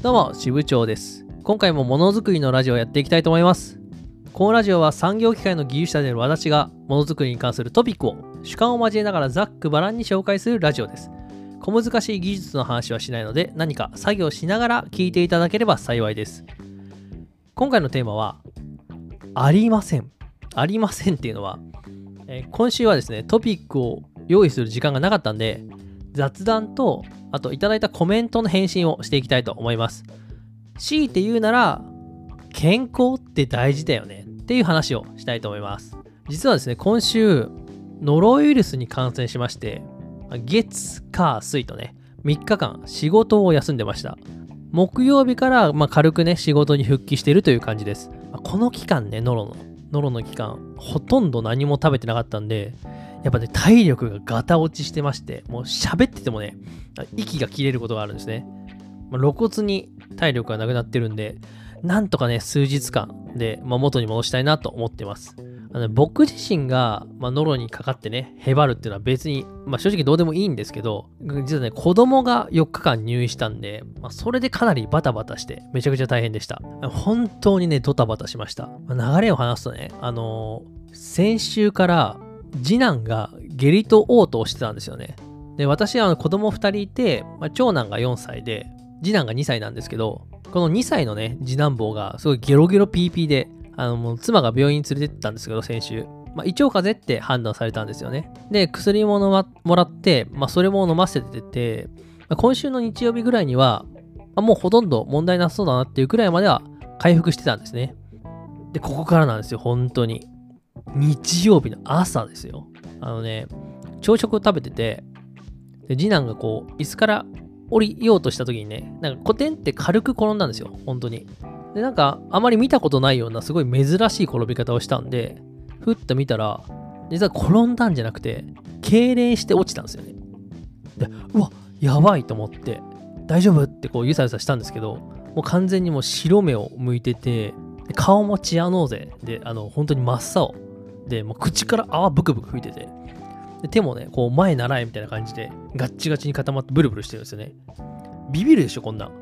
どうも、支部長です。今回もものづくりのラジオをやっていきたいと思います。このラジオは産業機械の技術者である私がものづくりに関するトピックを主観を交えながらざっくばらんに紹介するラジオです。小難しい技術の話はしないので何か作業しながら聞いていただければ幸いです。今回のテーマは、ありません。ありませんっていうのは、えー今週はですね、トピックを用意する時間がなかったんで、雑談と、あといただいたコメントの返信をしていきたいと思います。強いて言うなら、健康って大事だよねっていう話をしたいと思います。実はですね、今週、ノロウイルスに感染しまして、月、火、水とね、3日間仕事を休んでました。木曜日から、ま、軽くね、仕事に復帰してるという感じです。この期間ね、ノロの、ノロの期間、ほとんど何も食べてなかったんで、やっぱね、体力がガタ落ちしてまして、もう喋っててもね、息が切れることがあるんですね。まあ露骨に体力がなくなってるんで、なんとかね、数日間で、まあ、元に戻したいなと思ってます。あの僕自身が、まあ、ノロにかかってね、へばるっていうのは別に、まあ、正直どうでもいいんですけど、実はね、子供が4日間入院したんで、まあ、それでかなりバタバタして、めちゃくちゃ大変でした。本当にね、ドタバタしました。まあ流れを話すとね、あのー先週から次男が下痢と嘔吐をしてたんですよね。で、私は子供2人いて、まあ、長男が4歳で、次男が2歳なんですけど、この2歳のね、次男坊がすごいゲロゲロピーピーで、あのもう妻が病院に連れてったんですけど、先週。まあ、胃腸風邪って判断されたんですよね。で、薬ものまもらって、まあ、それも飲ませてて、まあ今週の日曜日ぐらいには、まもうほとんど問題なさそうだなっていうくらいまでは回復してたんですね。で、ここからなんですよ、本当に。日曜日の朝ですよ。あのね、朝食を食べてて、で次男がこう、椅子から降りようとした時にね、なんかコテンって軽く転んだんですよ、本当に。で、なんか、あまり見たことないような、すごい珍しい転び方をしたんで、ふっと見たら、実は転んだんじゃなくて、痙攣して落ちたんですよね。で、うわ、やばいと思って、大丈夫ってこう、ゆさゆさしたんですけど、もう完全にもう白目を向いてて、顔もチアノーゼで、あの、本当に真っ青。で、もう口から泡ブクブク吹いてて、で手もね、こう前習えみたいな感じで、ガッチガチに固まってブルブルしてるんですよね。ビビるでしょ、こんなん。も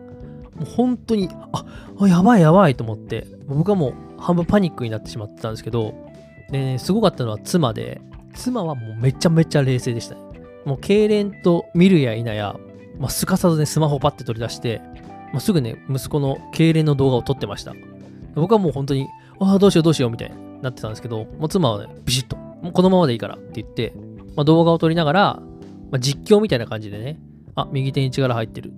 う本当に、あ、あやばいやばいと思って、僕はもう半分パニックになってしまってたんですけど、で、ね、すごかったのは妻で、妻はもうめちゃめちゃ冷静でしたね。もう痙攣と見るや否や、まあ、すかさずね、スマホパッて取り出して、まあ、すぐね、息子の痙攣の動画を撮ってました。僕はもう本当に、ああ、どうしようどうしようみたいになってたんですけど、もう妻はね、ビシッと、もうこのままでいいからって言って、まあ、動画を撮りながら、まあ、実況みたいな感じでね、あ、右手に力入ってる。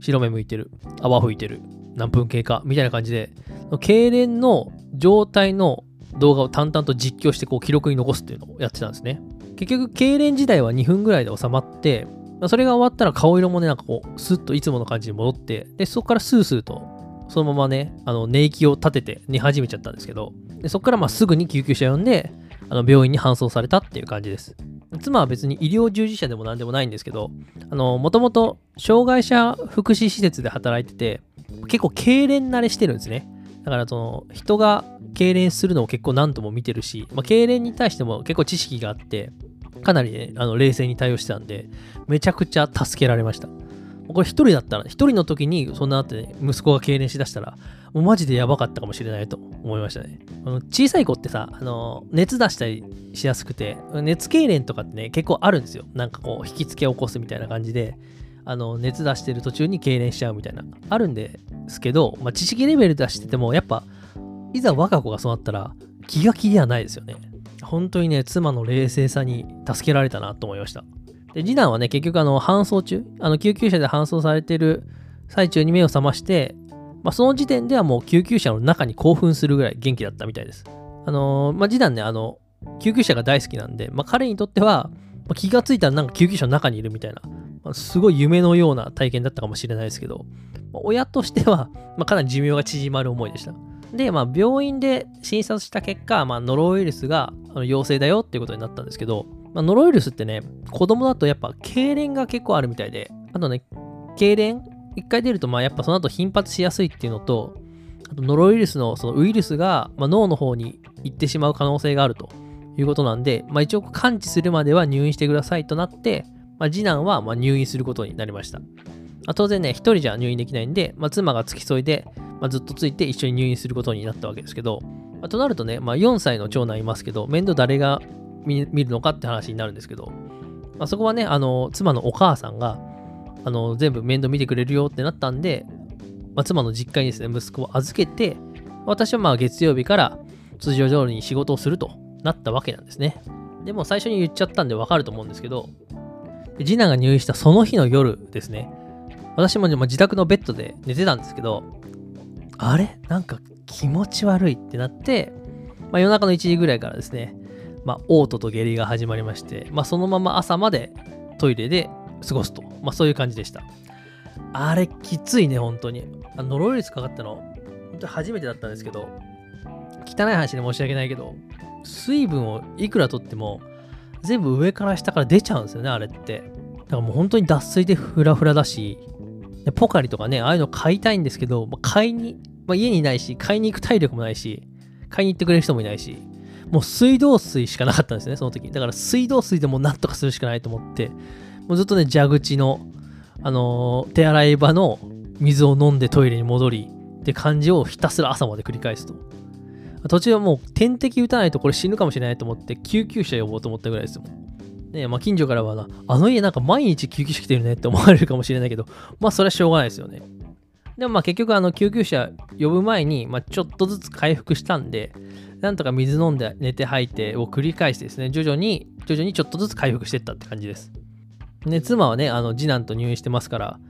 白目向いてる。泡吹いてる。何分経過みたいな感じで、痙攣の状態の動画を淡々と実況してこう記録に残すっていうのをやってたんですね。結局、痙攣時代は2分ぐらいで収まって、それが終わったら顔色もね、なんかこう、スッといつもの感じに戻って、で、そこからスースーと、そのままね、あの、寝息を立てて寝始めちゃったんですけど、でそこからまあすぐに救急車呼んで、あの病院に搬送されたっていう感じです。妻は別に医療従事者でも何でもないんですけど、もともと障害者福祉施設で働いてて、結構痙攣慣れしてるんですね。だからその、人が痙攣するのを結構何度も見てるし、まあ、痙攣に対しても結構知識があって、かなりね、あの冷静に対応してたんで、めちゃくちゃ助けられました。これ一人だったら、一人の時にそんなあって、ね、息子が痙攣しだしたら、もうマジでやばかったかもしれないと思いましたね。あの小さい子ってさ、あの熱出したりしやすくて、熱痙攣とかってね、結構あるんですよ。なんかこう、引きつけ起こすみたいな感じで、あの熱出してる途中に痙攣しちゃうみたいな、あるんですけど、まあ、知識レベル出してても、やっぱ、いざ我が子がそうなったら、気が気ではないですよね。本当にね、妻の冷静さに助けられたなと思いました。で、次男はね、結局、あの、搬送中、あの、救急車で搬送されてる最中に目を覚まして、まあ、その時点ではもう救急車の中に興奮するぐらい元気だったみたいです。あのーまあ、次男ね、あの、救急車が大好きなんで、まあ、彼にとっては、まあ気がついたらなんか救急車の中にいるみたいな、まあすごい夢のような体験だったかもしれないですけど、まあ親としては、まあ、かなり寿命が縮まる思いでした。で、まあ、病院で診察した結果、まあ、ノロウイルスが陽性だよっていうことになったんですけど、まあ、ノロウイルスってね、子供だとやっぱ痙攣が結構あるみたいで、あとね、痙攣？一回出ると、まあ、やっぱその後頻発しやすいっていうのと、あとノロウイルスのそのウイルスが、まあ、脳の方に行ってしまう可能性があるということなんで、まあ、一応感知するまでは入院してくださいとなって、まあ、次男はま入院することになりました。ま、当然ね、一人じゃ入院できないんで、ま、妻が付き添いで、ま、ずっとついて一緒に入院することになったわけですけど、ま、となるとね、まあ、4歳の長男いますけど、面倒誰が見るのかって話になるんですけど、まあ、そこはね、あの、妻のお母さんが、あの、全部面倒見てくれるよってなったんで、まあ、妻の実家にですね、息子を預けて、私はまあ月曜日から通常通りに仕事をするとなったわけなんですね。でも最初に言っちゃったんでわかると思うんですけど、次男が入院したその日の夜ですね、私も自宅のベッドで寝てたんですけど、あれ？なんか気持ち悪いってなって、まあ、夜中の1時ぐらいからですね、まあ、嘔吐と下痢が始まりまして、まあ、そのまま朝までトイレで過ごすと、まあ、そういう感じでした。あれ、きついね、本当に。あノロウイルスかかったの、本当初めてだったんですけど、汚い話で申し訳ないけど、水分をいくら取っても、全部上から下から出ちゃうんですよね、あれって。だからもう本当に脱水でフラフラだし、ポカリとかね、ああいうの買いたいんですけど、まあ、買いに、まあ、家にいないし、買いに行く体力もないし、買いに行ってくれる人もいないし、もう水道水しかなかったんですね、その時。だから水道水でもなんとかするしかないと思って、もうずっとね、蛇口の、あのー、手洗い場の水を飲んでトイレに戻りって感じをひたすら朝まで繰り返すと。途中はもう点滴打たないとこれ死ぬかもしれないと思って救急車呼ぼうと思ったぐらいですもん。ねまあ、近所からはな、あの家なんか毎日救急車来てるねって思われるかもしれないけど、まあそれはしょうがないですよね。でもまあ結局あの救急車呼ぶ前に、まあ、ちょっとずつ回復したんで、なんとか水飲んで寝て吐いてを繰り返してですね、徐々に、徐々にちょっとずつ回復していったって感じです。ね、妻はね、あの次男と入院してますから、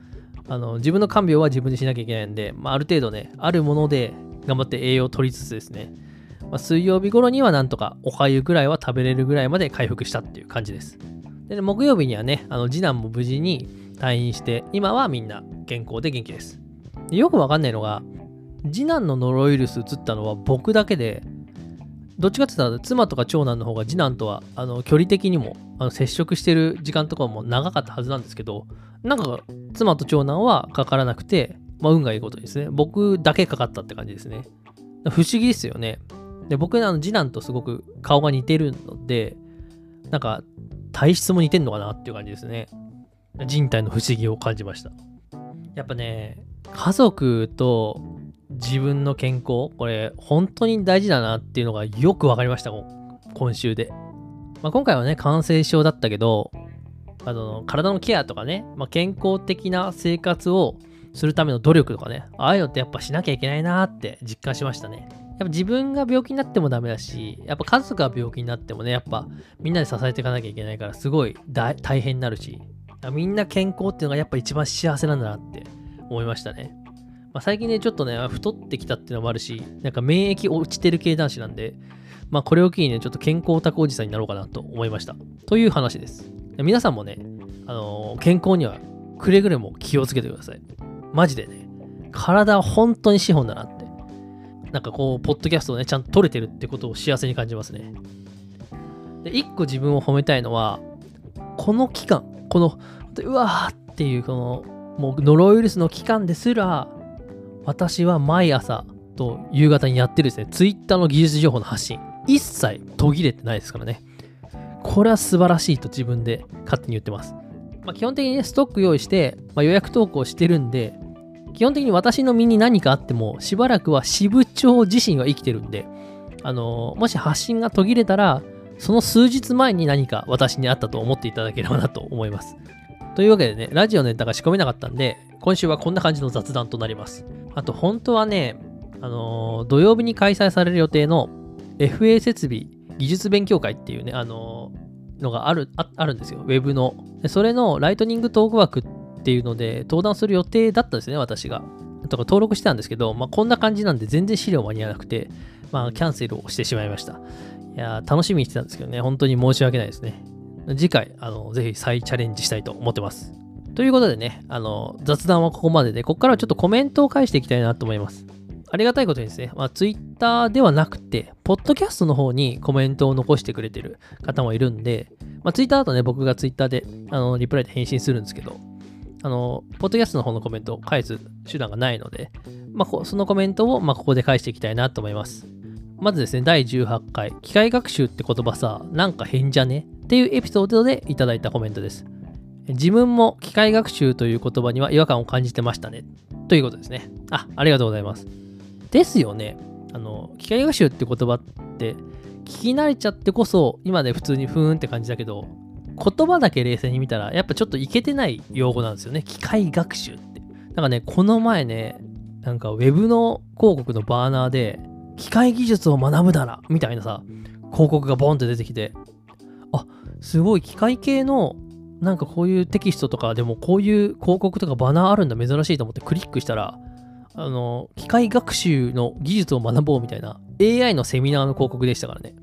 あの自分の看病は自分でしなきゃいけないんで、まあ、ある程度ね、あるもので頑張って栄養を取りつつですね、まあ、水曜日頃にはなんとかおかゆぐらいは食べれるぐらいまで回復したっていう感じです。で、木曜日にはね、あの次男も無事に退院して、今はみんな健康で元気です。よくわかんないのが、次男のノロウイルス移ったのは僕だけで、どっちかって言ったら妻とか長男の方が次男とはあの距離的にもあの接触してる時間とかも長かったはずなんですけどなんか妻と長男はかからなくて、まあ、運がいいことですね。僕だけかかったって感じですね。不思議ですよね。で僕あの次男とすごく顔が似てるのでなんか体質も似てんのかなっていう感じですね。人体の不思議を感じました。やっぱね家族と自分の健康、これ本当に大事だなっていうのがよく分かりました、今週で。まあ、今回はね、感染症だったけど、あの体のケアとかね、まあ、健康的な生活をするための努力とかね、ああいうのってやっぱしなきゃいけないなって実感しましたね。やっぱ自分が病気になってもダメだし、やっぱ家族が病気になってもね、やっぱみんなで支えていかなきゃいけないから、すごい大変になるし、みんな健康っていうのがやっぱ一番幸せなんだなって思いましたね。まあ、最近ね、ちょっとね、太ってきたっていうのもあるし、なんか免疫落ちてる系男子なんで、まあ、これを機にね、ちょっと健康オタクおじさんになろうかなと思いました。という話です。皆さんもね、あのー、健康にはくれぐれも気をつけてください。マジでね、体は本当に資本だなって。なんかこう、ポッドキャストをね、ちゃんと撮れてるってことを幸せに感じますね。で、一個自分を褒めたいのは、この期間、この、うわーっていう、この、もうノロウイルスの期間ですら、私は毎朝と夕方にやってるですね、Twitter の技術情報の発信、一切途切れてないですからね。これは素晴らしいと自分で勝手に言ってます。まあ、基本的にね、ストック用意して、まあ、予約投稿してるんで、基本的に私の身に何かあっても、しばらくは支部長自身は生きてるんで、あのー、もし発信が途切れたら、その数日前に何か私にあったと思っていただければなと思います。というわけでね、ラジオのネタが仕込めなかったんで、今週はこんな感じの雑談となります。あと、本当はね、あのー、土曜日に開催される予定の FA 設備技術勉強会っていうね、あのー、のがあるあ、るんですよ、ウェブの。それのライトニングトーク枠っていうので、登壇する予定だったんですね、私が。とか登録してたんですけど、まあ、こんな感じなんで全然資料間に合わなくて、まあ、キャンセルをしてしまいました。いや楽しみにしてたんですけどね、本当に申し訳ないですね。次回、あの、ぜひ再チャレンジしたいと思ってます。ということでね、あの、雑談はここまでで、ここからはちょっとコメントを返していきたいなと思います。ありがたいことにですね、まあ、Twitter ではなくて、ポッドキャストの方にコメントを残してくれてる方もいるんで、まあ、Twitter だとね、僕が Twitter で、あの、リプライで返信するんですけど、あの、ポッドキャストの方のコメントを返す手段がないので、まあ、そのコメントを、まあ、ここで返していきたいなと思います。まずですね、第18回、機械学習って言葉さ、なんか変じゃね？っていうエピソードでいただいたコメントです。自分も機械学習という言葉には違和感を感じてましたね。ということですね。あ、ありがとうございます。ですよね。あの、機械学習って言葉って聞き慣れちゃってこそ今で普通にふーんって感じだけど言葉だけ冷静に見たらやっぱちょっといけてない用語なんですよね機械学習ってなんかねこの前ねなんかウェブの広告のバーナーで機械技術を学ぶならみたいなさ広告がボンって出てきてすごい機械系のなんかこういうテキストとかでもこういう広告とかバナーあるんだ珍しいと思ってクリックしたらあの機械学習の技術を学ぼうみたいな AI のセミナーの広告でしたからね。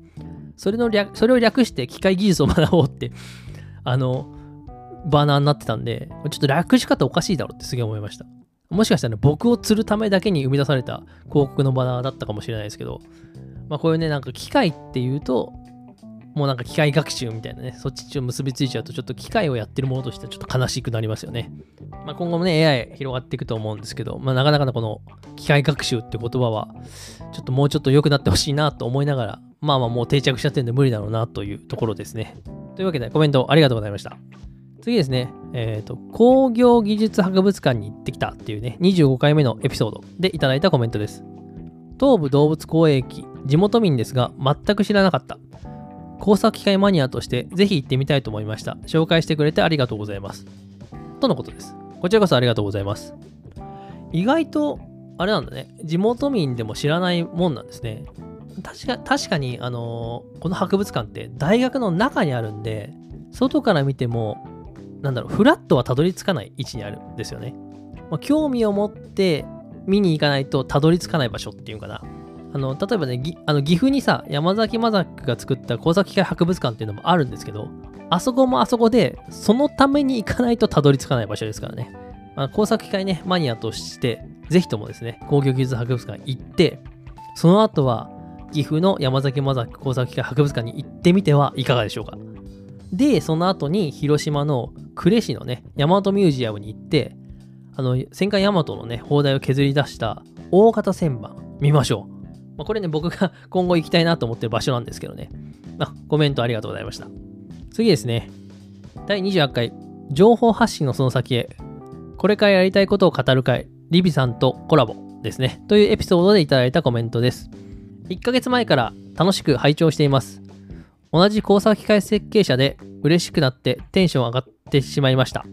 それの略、それを略して機械技術を学ぼうって、あの、バナーになってたんで、ちょっと略し方おかしいだろってすげえ思いました。もしかしたら、ね、僕を釣るためだけに生み出された広告のバナーだったかもしれないですけど、まあこういうね、なんか機械っていうと、もうなんか機械学習みたいなね、そっちと結びついちゃうと、ちょっと機械をやってるものとしてはちょっと悲しくなりますよね。まあ、今後もね、AI 広がっていくと思うんですけど、まあ、なかなかのこの機械学習って言葉は、ちょっともうちょっと良くなってほしいなと思いながら、まあまあもう定着しちゃってるんで無理だろうなというところですね。というわけでコメントありがとうございました。次ですね、えっ、ー、と、工業技術博物館に行ってきたっていうね、25回目のエピソードでいただいたコメントです。東武動物公園駅、地元民ですが、全く知らなかった。工作機械マニアとしてぜひ行ってみたいと思いました。紹介してくれてありがとうございます。とのことです。こちらこそありがとうございます。意外と、あれなんだね、地元民でも知らないもんなんですね。確か確かに、あのー、この博物館って大学の中にあるんで、外から見ても、なんだろう、フラットはたどり着かない位置にあるんですよね。まあ、興味を持って見に行かないとたどり着かない場所っていうかな。あの、例えばね、あの岐阜にさ、山崎マザックが作った工作機械博物館っていうのもあるんですけど、あそこもあそこで、そのために行かないとたどり着かない場所ですからね。まあ、工作機械ね、マニアとして、ぜひともですね、工業技術博物館行って、その後は、岐阜の山崎マザック工作機械博物館に行ってみてはいかがでしょうか。で、その後に広島の呉市のね、大和ミュージアムに行って、あの、戦艦大和のね、砲台を削り出した大型旋盤見ましょう。まあ、これね、僕が 今後行きたいなと思ってる場所なんですけどね。あ、コメントありがとうございました。次ですね。第28回、情報発信のその先へ。これからやりたいことを語る会、リビさんとコラボですね。というエピソードでいただいたコメントです。1ヶ月前から楽しく拝聴しています。同じ工作機械設計者で嬉しくなってテンション上がってしまいました。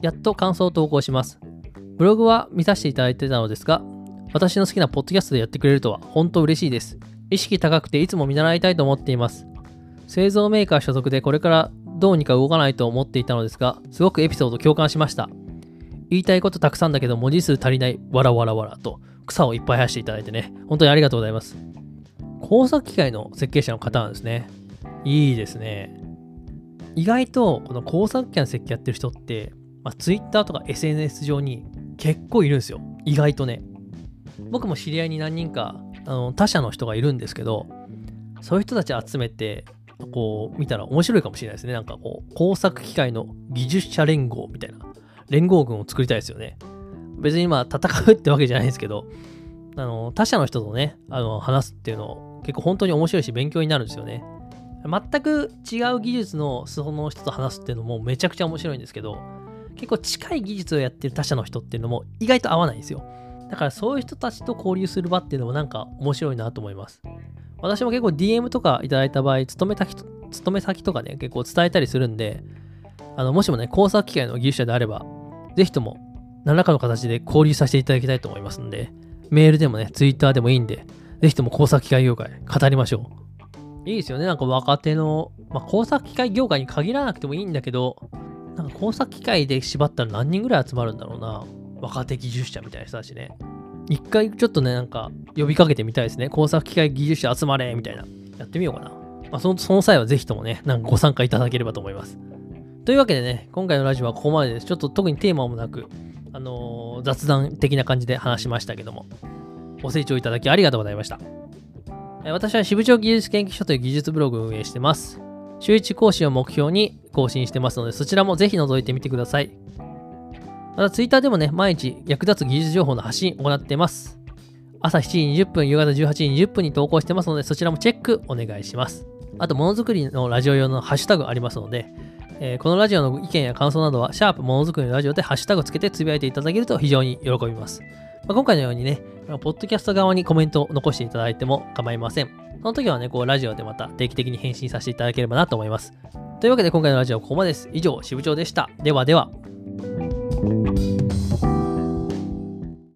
やっと感想を投稿します。ブログは見させていただいてたのですが、私の好きなポッドキャストでやってくれるとは本当嬉しいです。意識高くていつも見習いたいと思っています。製造メーカー所属でこれからどうにか動かないと思っていたのですが、すごくエピソード共感しました。言いたいことたくさんだけど文字数足りない、わらわらわらと草をいっぱい生やしていただいてね、本当にありがとうございます。工作機械の設計者の方なんですね。いいですね。意外とこの工作機械の設計やってる人って、まあ、Twitter とか SNS 上に結構いるんですよ。意外とね。僕も知り合いに何人かあの他社の人がいるんですけどそういう人たち集めてこう見たら面白いかもしれないですね。なんかこう工作機械の技術者連合みたいな連合軍を作りたいですよね。別にまあ戦うってわけじゃないですけどあの他社の人とねあの話すっていうの結構本当に面白いし勉強になるんですよね。全く違う技術の裾の人と話すっていうのもめちゃくちゃ面白いんですけど結構近い技術をやってる他社の人っていうのも意外と合わないんですよ。だからそういう人たちと交流する場っていうのもなんか面白いなと思います。私も結構 DM とかいただいた場合、勤め先勤め先とかね、結構伝えたりするんで、あのもしもね、工作機械の技術者であれば、ぜひとも何らかの形で交流させていただきたいと思いますんで、メールでもね、Twitter でもいいんで、ぜひとも工作機械業界語りましょう。いいですよね、なんか若手の、まあ、工作機械業界に限らなくてもいいんだけど、なんか工作機械で縛ったら何人ぐらい集まるんだろうな。若手技術者みたいな人たちね。一回ちょっとね、なんか呼びかけてみたいですね。工作機械技術者集まれみたいな。やってみようかな。まあ、そのその際はぜひともね、なんかご参加いただければと思います。というわけでね、今回のラジオはここまでです。ちょっと特にテーマもなく、あのー、雑談的な感じで話しましたけども、ご清聴いただきありがとうございました。私は支部長技術研究所という技術ブログを運営してます。週1講師を目標に更新してますので、そちらもぜひ覗いてみてください。また Twitter でもね、毎日役立つ技術情報の発信を行っています。朝7時20分、夕方18時20分に投稿してますので、そちらもチェックお願いします。あと、ものづくりのラジオ用のハッシュタグありますので、えーこのラジオの意見や感想などは、シャープものづくりのラジオでハッシュタグつけてつぶやいていただけると非常に喜びます。まあ、今回のようにね、ポッドキャスト側にコメントを残していただいても構いません。その時はね、こうラジオでまた定期的に返信させていただければなと思います。というわけで今回のラジオはここまでです。以上、支部長でした。ではでは。Thank you.